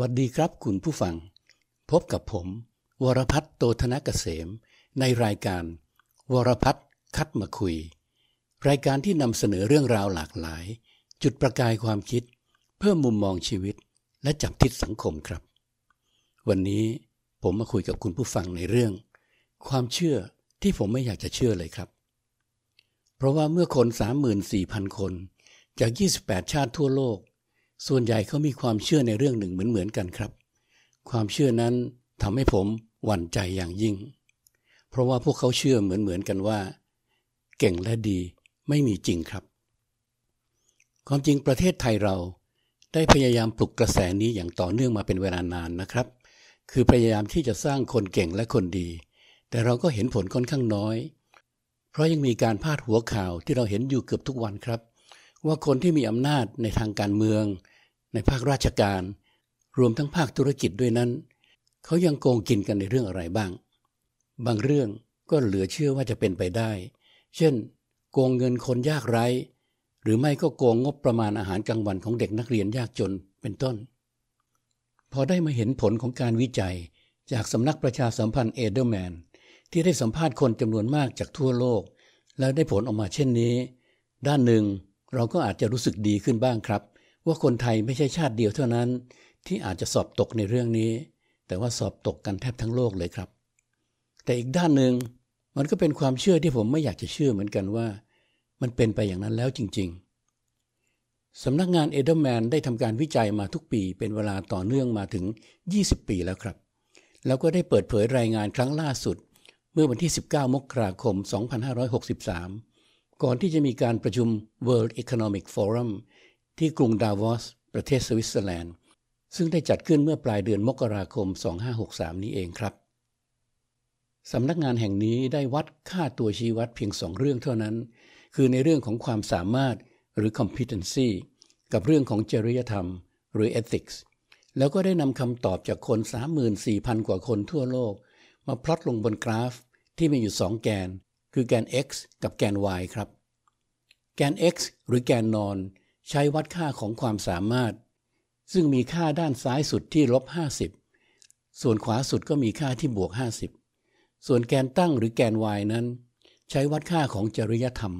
วัสดีครับคุณผู้ฟัง พบกับผม วรพัฒน์โตธนกเกษม ในรายการ วรพัฒน์คัดมาคุย รายการที่นำเสนอเรื่องราวหลากหลาย จุดประกายความคิด เพิ่มมุมมองชีวิต และจับทิศสังคมครับ วันนี้ผมมาคุยกับคุณผู้ฟังในเรื่อง ความเชื่อที่ผมไม่อยากจะเชื่อเลยครับ เพราะว่าเมื่อคน 34,000 คน จาก 28 ชาติทั่วโลก ส่วนใหญ่เขามีความเชื่อในเรื่องหนึ่งเหมือนเหมือนกันครับ ความเชื่อนั้นทำให้ผมหวั่นใจอย่างยิ่ง เพราะว่าพวกเขาเชื่อเหมือนเหมือนกันว่า เก่งและดีไม่มีจริงครับ ความจริงประเทศไทยเราได้พยายามปลุกกระแสนี้อย่างต่อเนื่องมาเป็นเวลานานนะครับ คือพยายามที่จะสร้างคนเก่งและคนดี แต่เราก็เห็นผลค่อนข้างน้อย เพราะยังมีการพาดหัวข่าวที่เราเห็นอยู่เกือบทุกวันครับ ว่าคนที่มีอำนาจในทางการเมือง ในภาคราชการ รวมทั้งภาคธุรกิจด้วยนั้น เขายังโกงกินกันในเรื่องอะไรบ้าง บางเรื่องก็เหลือเชื่อว่าจะเป็นไปได้ เช่น โกงเงินคนยากไร้ หรือไม่ก็โกงงบประมาณอาหารกลางวันของเด็กนักเรียนยากจนเป็นต้น พอได้มาเห็นผลของการวิจัยจากสำนักประชาสัมพันธ์ Edelman ที่ได้สัมภาษณ์คนจำนวนมากจากทั่วโลก แล้วได้ผลออกมาเช่นนี้ ด้านหนึ่งเราก็อาจจะรู้สึกดีขึ้นบ้างครับ ว่าคนไทยไม่ใช่ชาติเดียวเท่านั้น ที่อาจจะสอบตกในเรื่องนี้ แต่ว่าสอบตกกันแทบทั้งโลกเลยครับ แต่อีกด้านหนึ่งมันก็เป็นความเชื่อที่ผมไม่อยากจะเชื่อเหมือนกันว่า มันเป็นไปอย่างนั้นแล้วจริง ๆสำนักงาน Edelman ได้ทำการวิจัยมาทุกปีเป็นเวลาต่อเนื่องมาถึง 20 ปีแล้วครับ แล้วก็ได้เปิดเผยรายงานครั้งล่าสุด เมื่อวันที่ 19 มกราคม 2563 ก่อนที่จะมีการประชุม World Economic Forum ที่กรุงดาวอส ประเทศสวิตเซอร์แลนด์ ซึ่งได้จัดขึ้นเมื่อปลายเดือนมกราคม 2563 นี้เองครับสำนักงานแห่งนี้ได้วัดค่าตัวชี้วัดเพียงสองเรื่องเท่านั้น คือในเรื่องของความสามารถหรือ competency กับเรื่องของจริยธรรม หรือ ethics แล้วก็ได้นำคำตอบจากคน 34,000 กว่าคนทั่วโลก มาพลอตลงบนกราฟที่มีอยู่สองแกน คือแกน x กับแกน y ครับ แกน x หรือแกนนอน ใช้วัดค่าของความสามารถ ซึ่งมีค่าด้านซ้ายสุดที่ลบ 50 ส่วนขวาสุดก็มีค่าที่บวก 50 ส่วนแกนตั้งหรือแกน y นั้น ใช้วัดค่าของจริยธรรม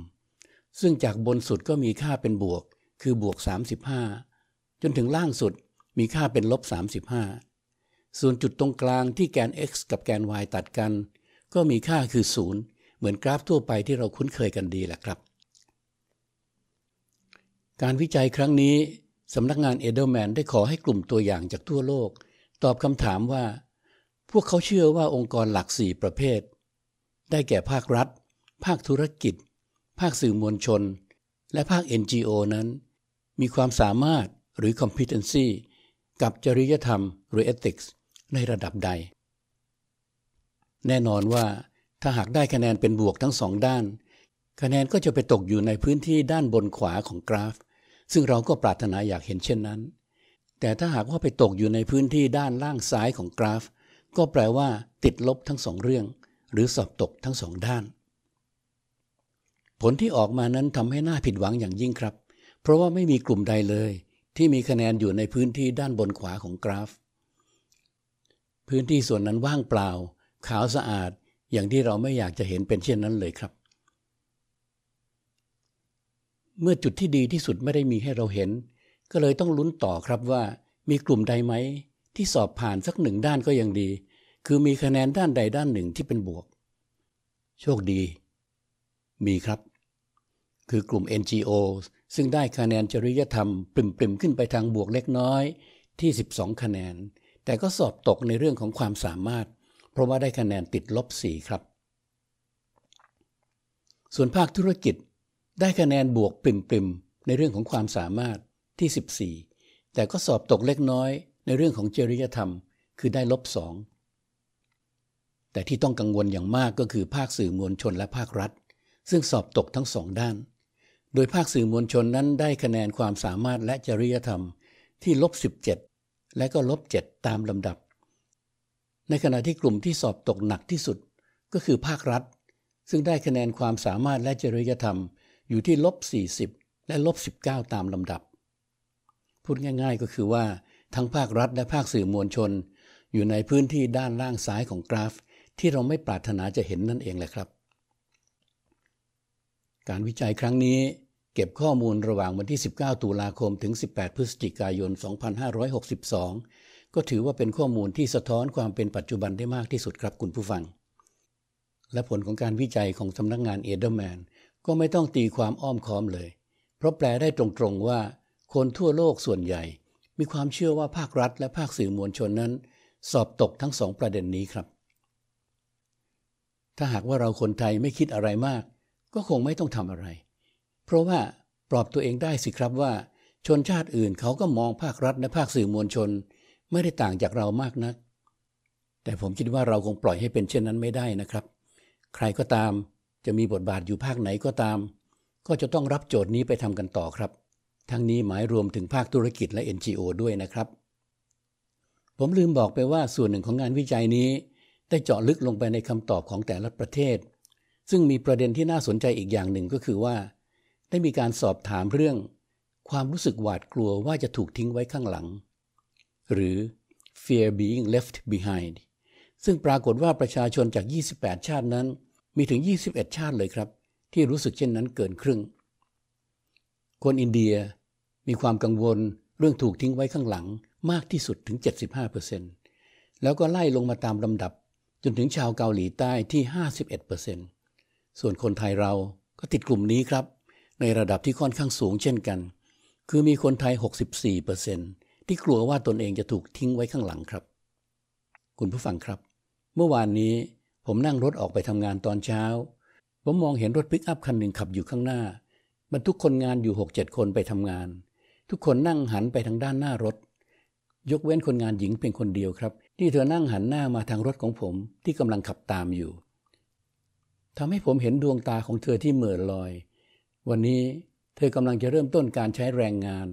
ซึ่งจากบนสุดก็มีค่าเป็นบวก คือบวก 35 จนถึงล่างสุดมีค่าเป็นลบ 35 ส่วนจุดตรงกลางที่แกน x กับแกน y ตัดกัน ก็มีค่าคือ 0 เหมือนกราฟทั่วไปที่เราคุ้นเคยกันดีแหละครับ การวิจัยครั้งนี้สำนักงานเอเดอร์แมนได้ขอให้กลุ่มตัวอย่างจากทั่วโลก ตอบคำถามว่า พวกเขาเชื่อว่าองค์กรหลักสี่ประเภท ได้แก่ภาครัฐ ภาคธุรกิจ ภาคสื่อมวลชน และภาค NGO นั้น มีความสามารถหรือ competency กับจริยธรรมหรือ ethics ในระดับใด แน่นอนว่าถ้าหากได้คะแนนเป็นบวกทั้งสองด้าน คะแนนก็จะไปตกอยู่ในพื้นที่ด้านบนขวาของกราฟ ซึ่งเราก็ปรารถนาอยากเห็นเช่นนั้น แต่ถ้าหากว่าไปตกอยู่ในพื้นที่ด้านล่างซ้ายของกราฟ ก็แปลว่าติดลบทั้งสองเรื่อง หรือสอบตกทั้งสองด้าน ผลที่ออกมานั้นทำให้หน่าผิดหวังอย่างยิ่งครับ เพราะว่าไม่มีกลุ่มใดเลย ที่มีคะแนนอยู่ในพื้นที่ด้านบนขวาของกราฟ พื้นที่ส่วนนั้นว่างเปล่า ขาวสะอาด อย่างที่เราไม่อยากจะเห็นเป็นเช่นนั้นเลยครับ เมื่อจุดที่ดีที่สุดไม่ได้มีให้เราเห็น ก็เลยต้องลุ้นต่อครับว่า มีกลุ่มใดไหม ที่สอบผ่านสักหนึ่งด้านก็ยังดี คือมีคะแนนด้านใดด้านหนึ่งที่เป็นบวก โชคดี มีครับ คือกลุ่ม NGO ซึ่งได้คะแนนจริยธรรมปริมๆขึ้นไปทางบวกเล็กน้อยที่ 12 คะแนน แต่ก็สอบตกในเรื่องของความสามารถ เพราะว่าได้คะแนนติดลบ 4 ครับ ส่วนภาคธุรกิจ ได้คะแนนบวกปริมๆ ในเรื่องของความสามารถที่ 14 แต่ก็สอบตกเล็กน้อยในเรื่องของจริยธรรม คือได้ลบสองแต่ที่ต้องกังวลอย่างมากก็คือภาคสื่อมวลชนและภาครัฐ ซึ่งสอบตกทั้งสองด้าน โดยภาคสื่อมวลชนนั้นได้คะแนนความสามารถและจริยธรรมที่ลบ 17 และก็ลบ 7 ตามลำดับ ในขณะที่กลุ่มที่สอบตกหนักที่สุดก็คือภาครัฐ ซึ่งได้คะแนนความสามารถและจริยธรรม อยู่ที่ลบ 40 และลบ 19 ตามลำดับ พูดง่าย ๆ ก็คือว่า ทั้งภาครัฐและภาคสื่อมวลชน อยู่ในพื้นที่ด้านล่างซ้ายของกราฟ ที่เราไม่ปรารถนาจะเห็นนั่นเองแหละครับ การวิจัยครั้งนี้เก็บข้อมูลระหว่างวันที่ 19 ตุลาคมถึง 18 พฤศจิกายน 2562 ก็ถือว่าเป็นข้อมูลที่สะท้อนความเป็นปัจจุบันได้มากที่สุดครับคุณผู้ฟัง และผลของการวิจัยของสำนักงานเอเดอร์แมน ก็ไม่ต้องตีความอ้อมค้อมเลย เพราะแปลได้ตรงๆว่า คนทั่วโลกส่วนใหญ่ มีความเชื่อว่าภาครัฐและภาคสื่อมวลชนนั้น สอบตกทั้งสองประเด็นนี้ครับ ถ้าหากว่าเราคนไทยไม่คิดอะไรมาก ก็คงไม่ต้องทำอะไร เพราะว่าปลอบตัวเองได้สิครับว่า ชนชาติอื่นเขาก็มองภาครัฐและภาคสื่อมวลชน ไม่ได้ต่างจากเรามากนัก แต่ผมคิดว่าเราคงปล่อยให้เป็นเช่นนั้นไม่ได้นะครับ ใครก็ตาม จะมีบทบาทอยู่ภาคไหนก็ตาม ก็จะต้องรับโจทย์นี้ไปทำกันต่อครับ ทั้งนี้หมายรวมถึงภาคธุรกิจและ NGO ด้วยนะครับ ผมลืมบอกไปว่าส่วนหนึ่งของงานวิจัยนี้ ได้เจาะลึกลงไปในคำตอบของแต่ละประเทศ ซึ่งมีประเด็นที่น่าสนใจอีกอย่างหนึ่งก็คือว่า ได้มีการสอบถามเรื่อง ความรู้สึกหวาดกลัวว่าจะถูกทิ้งไว้ข้างหลัง หรือ fear being left behind ซึ่งปรากฏว่าประชาชนจาก 28 ชาตินั้น มีถึง 21 ชาติเลยครับ ที่รู้สึกเช่นนั้นเกินครึ่ง คนอินเดียมีความกังวลเรื่องถูกทิ้งไว้ข้างหลังมากที่สุดถึง 75%แล้วก็ไล่ลงมาตามลำดับ จนถึงชาวเกาหลีใต้ที่ 51%ส่วนคนไทยเราก็ติดกลุ่มนี้ครับ ในระดับที่ค่อนข้างสูงเช่นกัน คือมีคนไทย 64%ที่กลัวว่าตนเองจะถูกทิ้งไว้ข้างหลังครับ คุณผู้ฟังครับ เมื่อวานนี้ ผมนั่งรถออกไปทำงานตอนเช้า ผมมองเห็นรถปิกอัพคันหนึ่งขับอยู่ข้างหน้า บรรทุกคนงานอยู่หกเจ็ดคนไปทำงาน ทุกคนนั่งหันไปทางด้านหน้ารถ ยกเว้นคนงานหญิงเพียงคนเดียวครับ ที่เธอนั่งหันหน้ามาทางรถของผมที่กำลังขับตามอยู่ทำให้ผมเห็นดวงตาของเธอที่เหม่อลอย วันนี้เธอกำลังจะเริ่มต้นการใช้แรงงาน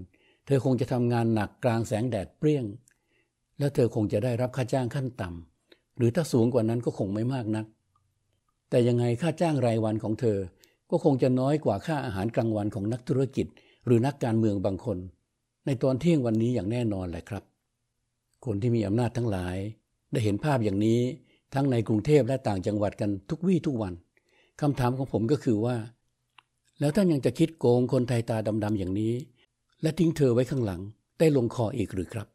เธอคงจะทำงานหนักกลางแสงแดดเปรี้ยง และเธอคงจะได้รับค่าจ้างขั้นต่ำ หรือถ้าสูงกว่านั้นก็คงไม่มากนัก แต่ยังไงค่าจ้างรายวันของเธอ ก็คงจะน้อยกว่าค่าอาหารกลางวันของนักธุรกิจ หรือนักการเมืองบางคน ในตอนเที่ยงวันนี้อย่างแน่นอนแหละครับ คนที่มีอำนาจทั้งหลาย ได้เห็นภาพอย่างนี้ทั้งในกรุงเทพและต่างจังหวัดกันทุกวี่ทุกวันคำถามของผมก็คือว่า แล้วท่านยังจะคิดโกงคนไทยตาดำๆอย่างนี้ และทิ้งเธอไว้ข้างหลัง ได้ลงคออีกหรือครับ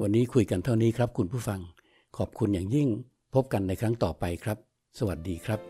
วันนี้คุยกันเท่านี้ครับคุณผู้ฟัง ขอบคุณอย่างยิ่งพบกันในครั้งต่อไปครับ สวัสดีครับ